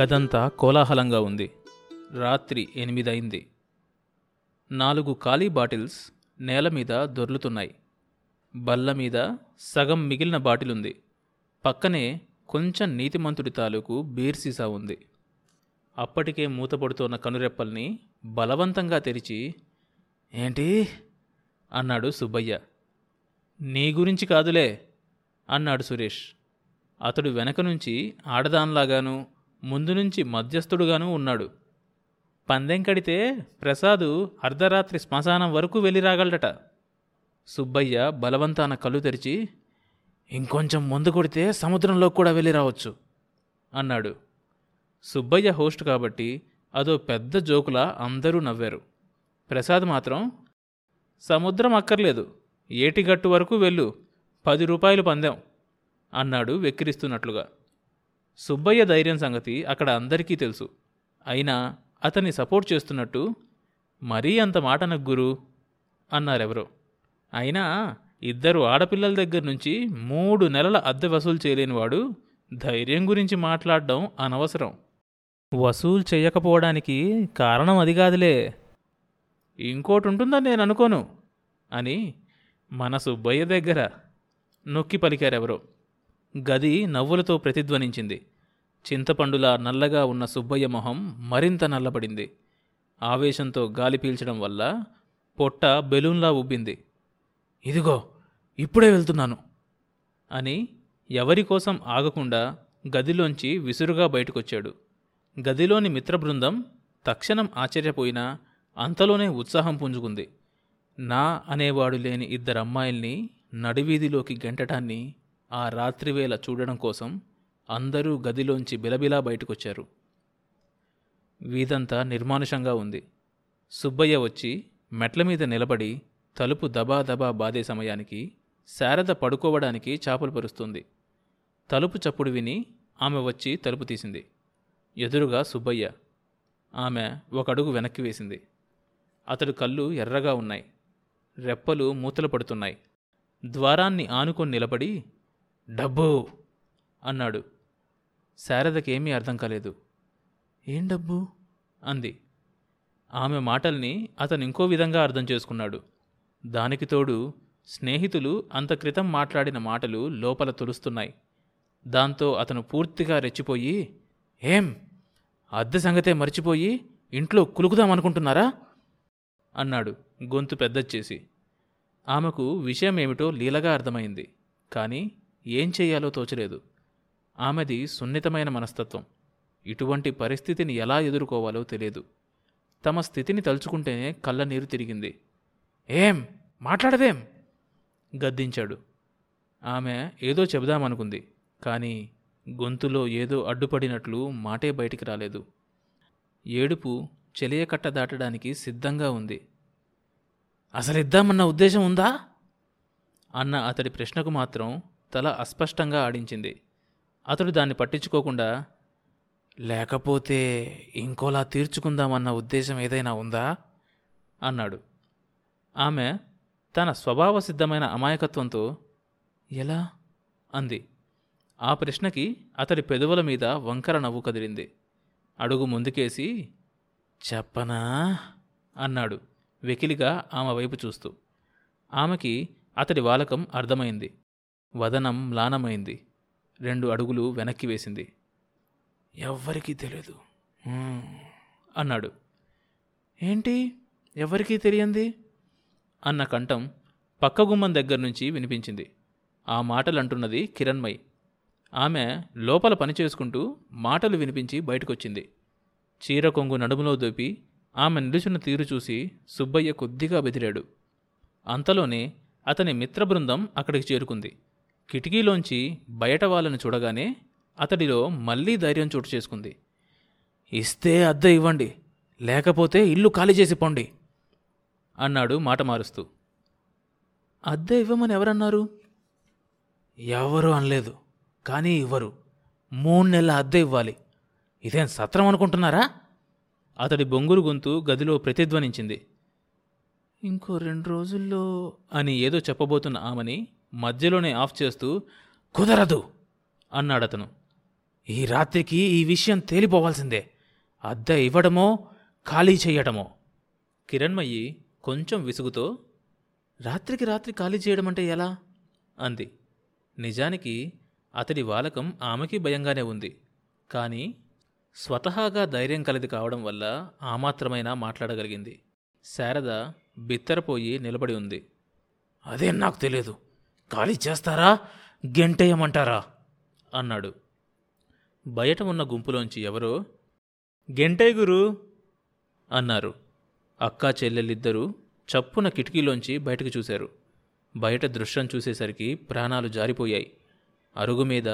గదంతా కోలాహలంగా ఉంది. రాత్రి ఎనిమిదైంది. నాలుగు ఖాళీ బాటిల్స్ నేల మీద దొర్లుతున్నాయి. బల్ల మీద సగం మిగిలిన బాటిల్ ఉంది పక్కనే కొంచెం నీతిమంతుడి తాలూకు బీర్ సీసా ఉంది. అప్పటికే మూతపడుతున్న కనురెప్పల్ని బలవంతంగా తెరిచి ఏంటి? అన్నాడు సుబ్బయ్య. నీ గురించి కాదులే అన్నాడు సురేష్. అతడు వెనక నుంచి ఆడదాన్లాగాను ముందు నుంచి మధ్యస్థుడుగాను ఉన్నాడు. పందెం కడితే ప్రసాదు అర్ధరాత్రి శ్మశానం వరకు వెళ్ళి రాగలడట సుబ్బయ్య బలవంతాన కళ్ళు తెరిచి ఇంకొంచెం ముందు కొడితే సముద్రంలో కూడా వెళ్ళి రావచ్చు అన్నాడు. సుబ్బయ్య హోస్ట్ కాబట్టి అదో పెద్ద జోకులా అందరూ నవ్వారు. ప్రసాద్ మాత్రం సముద్రం అక్కర్లేదు. ఏటిగట్టు వరకు వెళ్ళు. పది రూపాయలు పందెం అన్నాడు వెక్కిరిస్తున్నట్లుగా. సుబ్బయ్య ధైర్యం సంగతి అక్కడ అందరికీ తెలుసు. అయినా అతన్ని సపోర్ట్ చేస్తున్నట్టు మరీ అంత మాట నాకు గురు అన్నారెవరో. అయినా ఇద్దరు ఆడపిల్లల దగ్గర నుంచి మూడు నెలల అద్దె వసూలు చేయలేనివాడు ధైర్యం గురించి మాట్లాడడం అనవసరం. వసూలు చేయకపోవడానికి కారణం అది కాదులే. ఇంకోటి ఉంటుందని నేను అనుకోను అని మన సుబ్బయ్య దగ్గర నొక్కి పలికారెవరో. గది నవ్వులతో ప్రతిధ్వనించింది. చింతపండులా నల్లగా ఉన్న సుబ్బయ్య మొహం మరింత నల్లబడింది. ఆవేశంతో గాలి పీల్చడం వల్ల పొట్ట బెలూన్లా ఉబ్బింది. ఇదిగో ఇప్పుడే వెళ్తున్నాను అని ఎవరి కోసం ఆగకుండా గదిలోంచి విసురుగా బయటకొచ్చాడు. గదిలోని మిత్రబృందం తక్షణం ఆశ్చర్యపోయినా అంతలోనే ఉత్సాహం పుంజుకుంది. నా అనేవాడు లేని ఇద్దరమ్మాయిల్ని నడివీధిలోకి గెంటటాన్ని ఆ రాత్రివేళ చూడడం కోసం అందరూ గదిలోంచి బిలబిలా బయటకొచ్చారు. వీధంతా నిర్మానుషంగా ఉంది. సుబ్బయ్య వచ్చి మెట్ల మీద నిలబడి తలుపు దబాదబా బాధే బాదే సమయానికి శారద పడుకోవడానికి చాపలు పరుస్తుంది. తలుపు చప్పుడు విని ఆమె వచ్చి తలుపు తీసింది. ఎదురుగా సుబ్బయ్య ఆమె ఒక అడుగు వెనక్కి వేసింది. అతడు కళ్ళు ఎర్రగా ఉన్నాయి. రెప్పలు మూతలు పడుతున్నాయి. ద్వారాన్ని ఆనుకొని నిలబడి డబ్బు అన్నాడు. శారదకేమీ అర్థం కాలేదు. ఏం డబ్బు? అంది. ఆమె మాటల్ని అతను ఇంకో విధంగా అర్థం చేసుకున్నాడు. దానికి తోడు స్నేహితులు అంత క్రితం మాట్లాడిన మాటలు లోపల తులుస్తున్నాయి. దాంతో అతను పూర్తిగా రెచ్చిపోయి ఏం? అద్దె సంగతే మర్చిపోయి ఇంట్లో కులుకుదామనుకుంటున్నారా అన్నాడు గొంతు పెద్దచ్చేసి. ఆమెకు విషయం ఏమిటో లీలగా అర్థమైంది. కానీ ఏం చేయాలో తోచలేదు. ఆమెది సున్నితమైన మనస్తత్వం. ఇటువంటి పరిస్థితిని ఎలా ఎదుర్కోవాలో తెలియదు. తమ స్థితిని తలుచుకుంటేనే కళ్ళనీరు తిరిగింది. ఏం? మాట్లాడవేం గద్దించాడు. ఆమె ఏదో చెబుదామనుకుంది కానీ గొంతులో ఏదో అడ్డుపడినట్లు మాటే బయటికి రాలేదు. ఏడుపు చెలియకట్ట దాటడానికి సిద్ధంగా ఉంది. అసలిద్దామన్న ఉద్దేశం ఉందా? అన్న అతడి ప్రశ్నకు మాత్రం తల అస్పష్టంగా ఆడించింది. అతడు దాన్ని పట్టించుకోకుండా లేకపోతే ఇంకోలా తీర్చుకుందామన్న ఉద్దేశం ఏదైనా ఉందా? అన్నాడు. ఆమె తన స్వభావ సిద్ధమైన అమాయకత్వంతో ఎలా? అంది. ఆ ప్రశ్నకి అతడి పెదవుల మీద వంకర నవ్వు కదిలింది. అడుగు ముందుకేసి చెప్పనా? అన్నాడు వెకిలిగా ఆమె వైపు చూస్తూ. ఆమెకి అతడి వాలకం అర్థమైంది. వదనం మ్లానమైంది రెండు అడుగులు వెనక్కి వేసింది. ఎవ్వరికీ తెలియదు అన్నాడు. ఏంటి? ఎవరికీ తెలియంది? అన్న కంఠం పక్క గుమ్మం దగ్గర నుంచి వినిపించింది. ఆ మాటలు అంటున్నది కిరణ్మయి ఆమె లోపల పనిచేసుకుంటూ మాటలు వినిపించి బయటకొచ్చింది. చీర కొంగు నడుములో దూపి ఆమె నిలుచున్న తీరు చూసి సుబ్బయ్య కొద్దిగా బెదిరాడు. అంతలోనే అతని మిత్రబృందం అక్కడికి చేరుకుంది. కిటికీలోంచి బయట వాళ్ళని చూడగానే అతడిలో మళ్ళీ ధైర్యం చోటు చేసుకుంది. ఇస్తే అద్దె ఇవ్వండి లేకపోతే ఇల్లు ఖాళీ చేసి పొండి అన్నాడు మాట మారుస్తూ. అద్దె ఇవ్వమని ఎవరన్నారు? ఎవరు అనలేదు కానీ ఇవ్వరు. మూడు నెలల అద్దె ఇవ్వాలి. ఇదేం సత్రం అనుకుంటున్నారా? అతడి బొంగురు గొంతు గదిలో ప్రతిధ్వనించింది. ఇంకో రెండు రోజుల్లో అని ఏదో చెప్పబోతున్న ఆమెని మధ్యలోనే ఆఫ్ చేస్తూ కుదరదు అన్నాడతను. ఈ రాత్రికి ఈ విషయం తేలిపోవాల్సిందే. అద్దె ఇవ్వడమో ఖాళీ చెయ్యటమో కిరణ్మయ్యి కొంచెం విసుగుతో రాత్రికి రాత్రి ఖాళీ చేయడం అంటే ఎలా? అంది. నిజానికి అతడి వాలకం ఆమెకి భయంగానే ఉంది. కానీ స్వతహాగా ధైర్యం కలది కావడం వల్ల ఆ మాత్రమైనా మాట్లాడగలిగింది. శారద బిత్తరపోయి నిలబడి ఉంది. అదేం నాకు తెలియదు ఖాళీ చేస్తారా? గెంటేయమంటారా? అన్నాడు. బయట ఉన్న గుంపులోంచి ఎవరో గెంటే గురు! అన్నారు. అక్కా చెల్లెలిద్దరూ చప్పున కిటికీలోంచి బయటకు చూశారు. బయట దృశ్యం చూసేసరికి ప్రాణాలు జారిపోయాయి. అరుగు మీద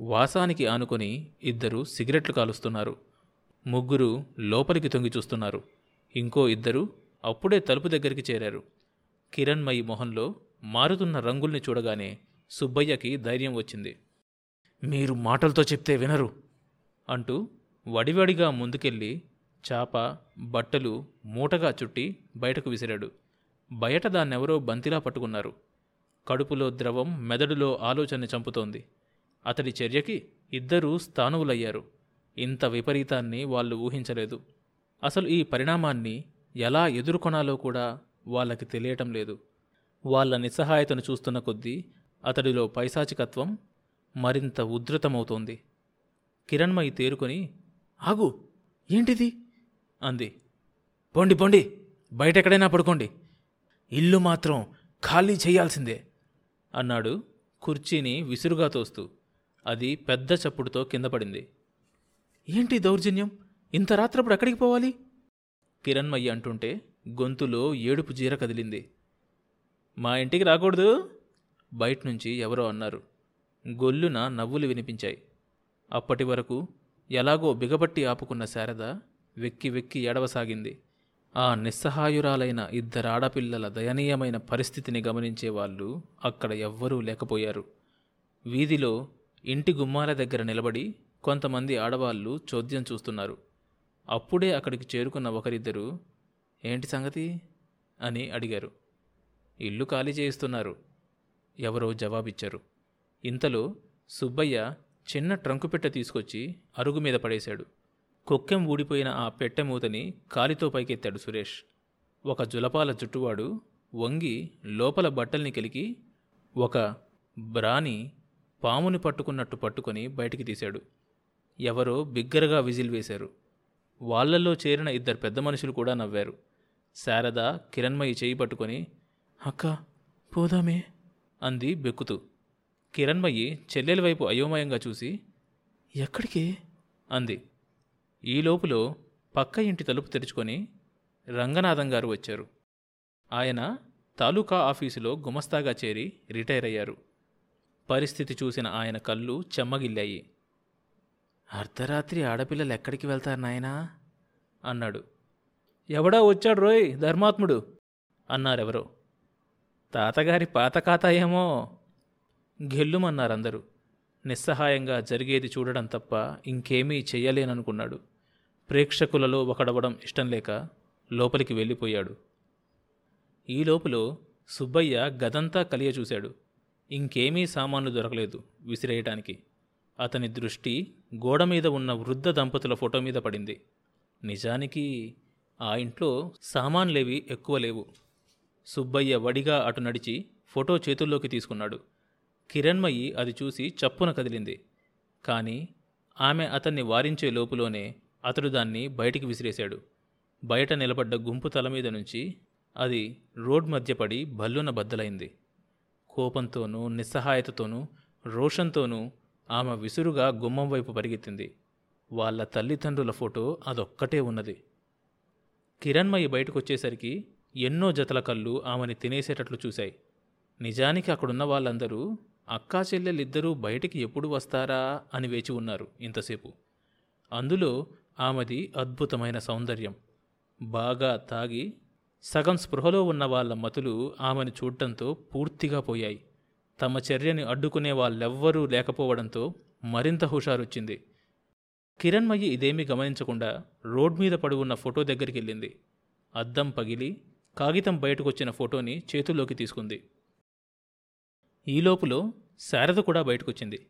వాసానికి ఆనుకొని ఇద్దరు సిగరెట్లు కాలుస్తున్నారు. ముగ్గురు లోపలికి తొంగి చూస్తున్నారు. ఇంకో ఇద్దరు అప్పుడే తలుపు దగ్గరికి చేరారు. కిరణ్మయి మొహంలో మారుతున్న రంగుల్ని చూడగానే సుబ్బయ్యకి ధైర్యం వచ్చింది. మీరు మాటలతో చెప్తే వినరు అంటూ వడివడిగా ముందుకెళ్ళి చాప బట్టలు మూటగా చుట్టి బయటకు విసిరాడు. బయట దాన్నెవరో బంతిలా పట్టుకున్నారు. కడుపులో ద్రవం మెదడులో ఆలోచన చంపుతోంది. అతడి చర్యకి ఇద్దరూ స్థానువులయ్యారు ఇంత విపరీతాన్ని వాళ్ళు ఊహించలేదు. అసలు ఈ పరిణామాన్ని ఎలా ఎదుర్కొనాలో కూడా వాళ్ళకి తెలియటం లేదు. వాళ్ళ నిస్సహాయతను చూస్తున్న కొద్దీ అతడిలో పైశాచికత్వం మరింత ఉధృతమవుతోంది. కిరణ్మయి తేరుకొని ఆగు ఏంటిది? అంది. పొండి పొండి బయటెక్కడైనా పడుకోండి. ఇల్లు మాత్రం ఖాళీ చేయాల్సిందే అన్నాడు కుర్చీని విసురుగా తోస్తూ. అది పెద్ద చప్పుడుతో కింద పడింది. ఏంటి దౌర్జన్యం? ఇంత రాత్రప్పుడు ఎక్కడికి పోవాలి? కిరణ్మయ్య అంటుంటే గొంతులో ఏడుపు జీర కదిలింది. మా ఇంటికి రాకూడదు? బయట నుంచి ఎవరో అన్నారు. గొల్లున నవ్వులు వినిపించాయి. అప్పటి వరకు ఎలాగో బిగబట్టి ఆపుకున్న శారద వెక్కి వెక్కి ఏడవసాగింది. ఆ నిస్సహాయురాలైన ఇద్దరు ఆడపిల్లల దయనీయమైన పరిస్థితిని గమనించే వాళ్ళు అక్కడ ఎవ్వరూ లేకపోయారు. వీధిలో ఇంటి గుమ్మాల దగ్గర నిలబడి కొంతమంది ఆడవాళ్ళు చోద్యం చూస్తున్నారు. అప్పుడే అక్కడికి చేరుకున్న ఒకరిద్దరు ఏంటి సంగతి? అని అడిగారు. ఇల్లు ఖాళీ చేయిస్తున్నారు. ఎవరో జవాబిచ్చారు. ఇంతలో సుబ్బయ్య చిన్న ట్రంకు పెట్టె తీసుకొచ్చి అరుగు మీద పడేశాడు. కొక్కెం ఊడిపోయిన ఆ పెట్టె మూతని కాలితో పైకెత్తాడు సురేష్. ఒక జులపాల జుట్టువాడు వంగి లోపల బట్టల్ని కెలికి ఒక బ్రాని పాముని పట్టుకున్నట్టు పట్టుకొని బయటికి తీశాడు. ఎవరో బిగ్గరగా విజిల్ వేశారు. వాళ్ళల్లో చేరిన ఇద్దరు పెద్ద మనుషులు కూడా నవ్వారు. శారద కిరణ్మయి చేయి పట్టుకొని అక్క పోదామే. అంది బెక్కుతూ. కిరణ్మయి చెల్లెల వైపు అయోమయంగా చూసి ఎక్కడికి? అంది. ఈ లోపులో పక్క ఇంటి తలుపు తెరుచుకొని రంగనాథం గారు వచ్చారు. ఆయన తాలూకా ఆఫీసులో గుమస్తాగా చేరి రిటైర్ అయ్యారు. పరిస్థితి చూసిన ఆయన కళ్ళు చెమ్మగిల్లాయి. అర్ధరాత్రి ఆడపిల్లలు ఎక్కడికి వెళ్తారు నాయనా? అన్నాడు. ఎవడా వచ్చాడు రోయ్ ధర్మాత్ముడు? అన్నారెవరో. తాతగారి పాత ఖాతా ఏమో గెల్లుమన్నారందరూ నిస్సహాయంగా జరిగేది చూడడం తప్ప ఇంకేమీ చెయ్యలేననుకున్నాడు. ప్రేక్షకులలో ఒకడవడం ఇష్టం లేక లోపలికి వెళ్ళిపోయాడు. ఈ లోపులో సుబ్బయ్య గదంతా కలియ చూశాడు. ఇంకేమీ సామాన్లు దొరకలేదు విసిరేయటానికి. అతని దృష్టి గోడ మీద ఉన్న వృద్ధ దంపతుల ఫోటో మీద పడింది. నిజానికి ఆ ఇంట్లో సామాన్లేవి ఎక్కువ లేవు. సుబ్బయ్య వడిగా అటు నడిచి ఫోటో చేతుల్లోకి తీసుకున్నాడు. కిరణ్మయి అది చూసి చప్పున కదిలింది. కానీ ఆమె అతన్ని వారించే లోపులోనే అతడు దాన్ని బయటికి విసిరేశాడు. బయట నిలబడ్డ గుంపు తల మీద నుంచి అది రోడ్ మధ్య పడి భల్లున బద్దలైంది. కోపంతోనూ నిస్సహాయతతోనూ రోషంతోనూ ఆమె విసురుగా గుమ్మం వైపు పరిగెత్తింది. వాళ్ళ తల్లిదండ్రుల ఫోటో అదొక్కటే ఉన్నది. కిరణ్మయి బయటకొచ్చేసరికి ఎన్నో జతల కళ్ళు ఆమెని తినేసేటట్లు చూశాయి. నిజానికి అక్కడున్న వాళ్ళందరూ అక్కా చెల్లెలిద్దరూ బయటికి ఎప్పుడు వస్తారా? అని వేచి ఉన్నారు ఇంతసేపు. అందులో ఆమెది అద్భుతమైన సౌందర్యం. బాగా తాగి సగం స్పృహలో ఉన్న వాళ్ళ మతులు ఆమెను చూడటంతో పూర్తిగా పోయాయి. తమ చర్యని అడ్డుకునే వాళ్ళెవ్వరూ లేకపోవడంతో మరింత హుషారొచ్చింది. కిరణ్మయి ఇదేమీ గమనించకుండా రోడ్ మీద పడి ఉన్న ఫోటో దగ్గరికి వెళ్ళింది. అద్దం పగిలి కాగితం బయటకొచ్చిన ఫోటోని చేతుల్లోకి తీసుకుంది. ఈ లోపులో శారద కూడా బయటకొచ్చింది.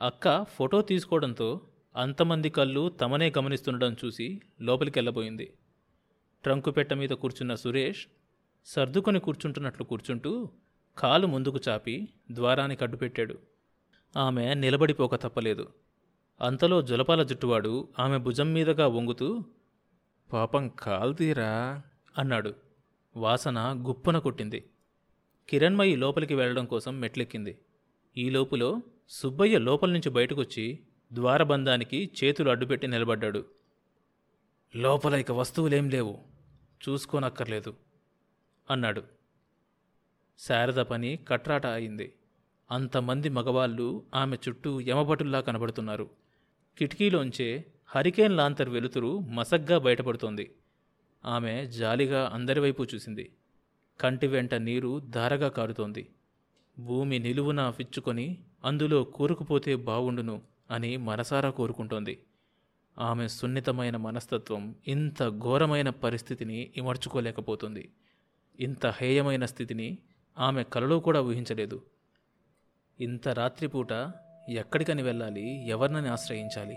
అక్క ఫోటో తీసుకోవడంతో అంతమంది కళ్ళు తమనే గమనిస్తుండడం చూసి లోపలికి వెళ్ళబోయింది ట్రంకు పెట్ట మీద కూర్చున్న సురేష్ సర్దుకొని కూర్చుంటున్నట్లు కూర్చుంటూ కాలు ముందుకు చాపి ద్వారానికి అడ్డుపెట్టాడు ఆమె నిలబడిపోక తప్పలేదు. అంతలో జులపాల జుట్టువాడు ఆమె భుజం మీదగా వంగుతూ పాపం కాల్తీరా అన్నాడు. వాసన గుప్పున కొట్టింది. కిరణ్మయి లోపలికి వెళ్ళడం కోసం మెట్లెక్కింది. ఈ లోపులో సుబ్బయ్య లోపల నుంచి బయటకొచ్చి ద్వారబంధానికి చేతులు అడ్డుపెట్టి నిలబడ్డాడు. లోపల ఇక వస్తువులేం లేవు. చూసుకోనక్కర్లేదు అన్నాడు. శారద పని కట్రాట అయింది. అంతమంది మగవాళ్ళు ఆమె చుట్టూ యమభటుల్లా కనబడుతున్నారు. కిటికీలోంచే హరికేన్ లాంతర్ వెలుతురు మసగ్గా బయటపడుతోంది. ఆమె జాలిగా అందరి వైపు చూసింది. కంటి వెంట నీరు ధారగా కారుతోంది. భూమి నిలువున ఫిచ్చుకొని అందులో కూరుకుపోతే బావుండును అని మనసారా కోరుకుంటోంది. ఆమె సున్నితమైన మనస్తత్వం ఇంత ఘోరమైన పరిస్థితిని ఇమర్చుకోలేకపోతుంది. ఇంత హేయమైన స్థితిని ఆమె కలలో కూడా ఊహించలేదు. ఇంత రాత్రిపూట ఎక్కడికని వెళ్ళాలి ఎవరినని ఆశ్రయించాలి?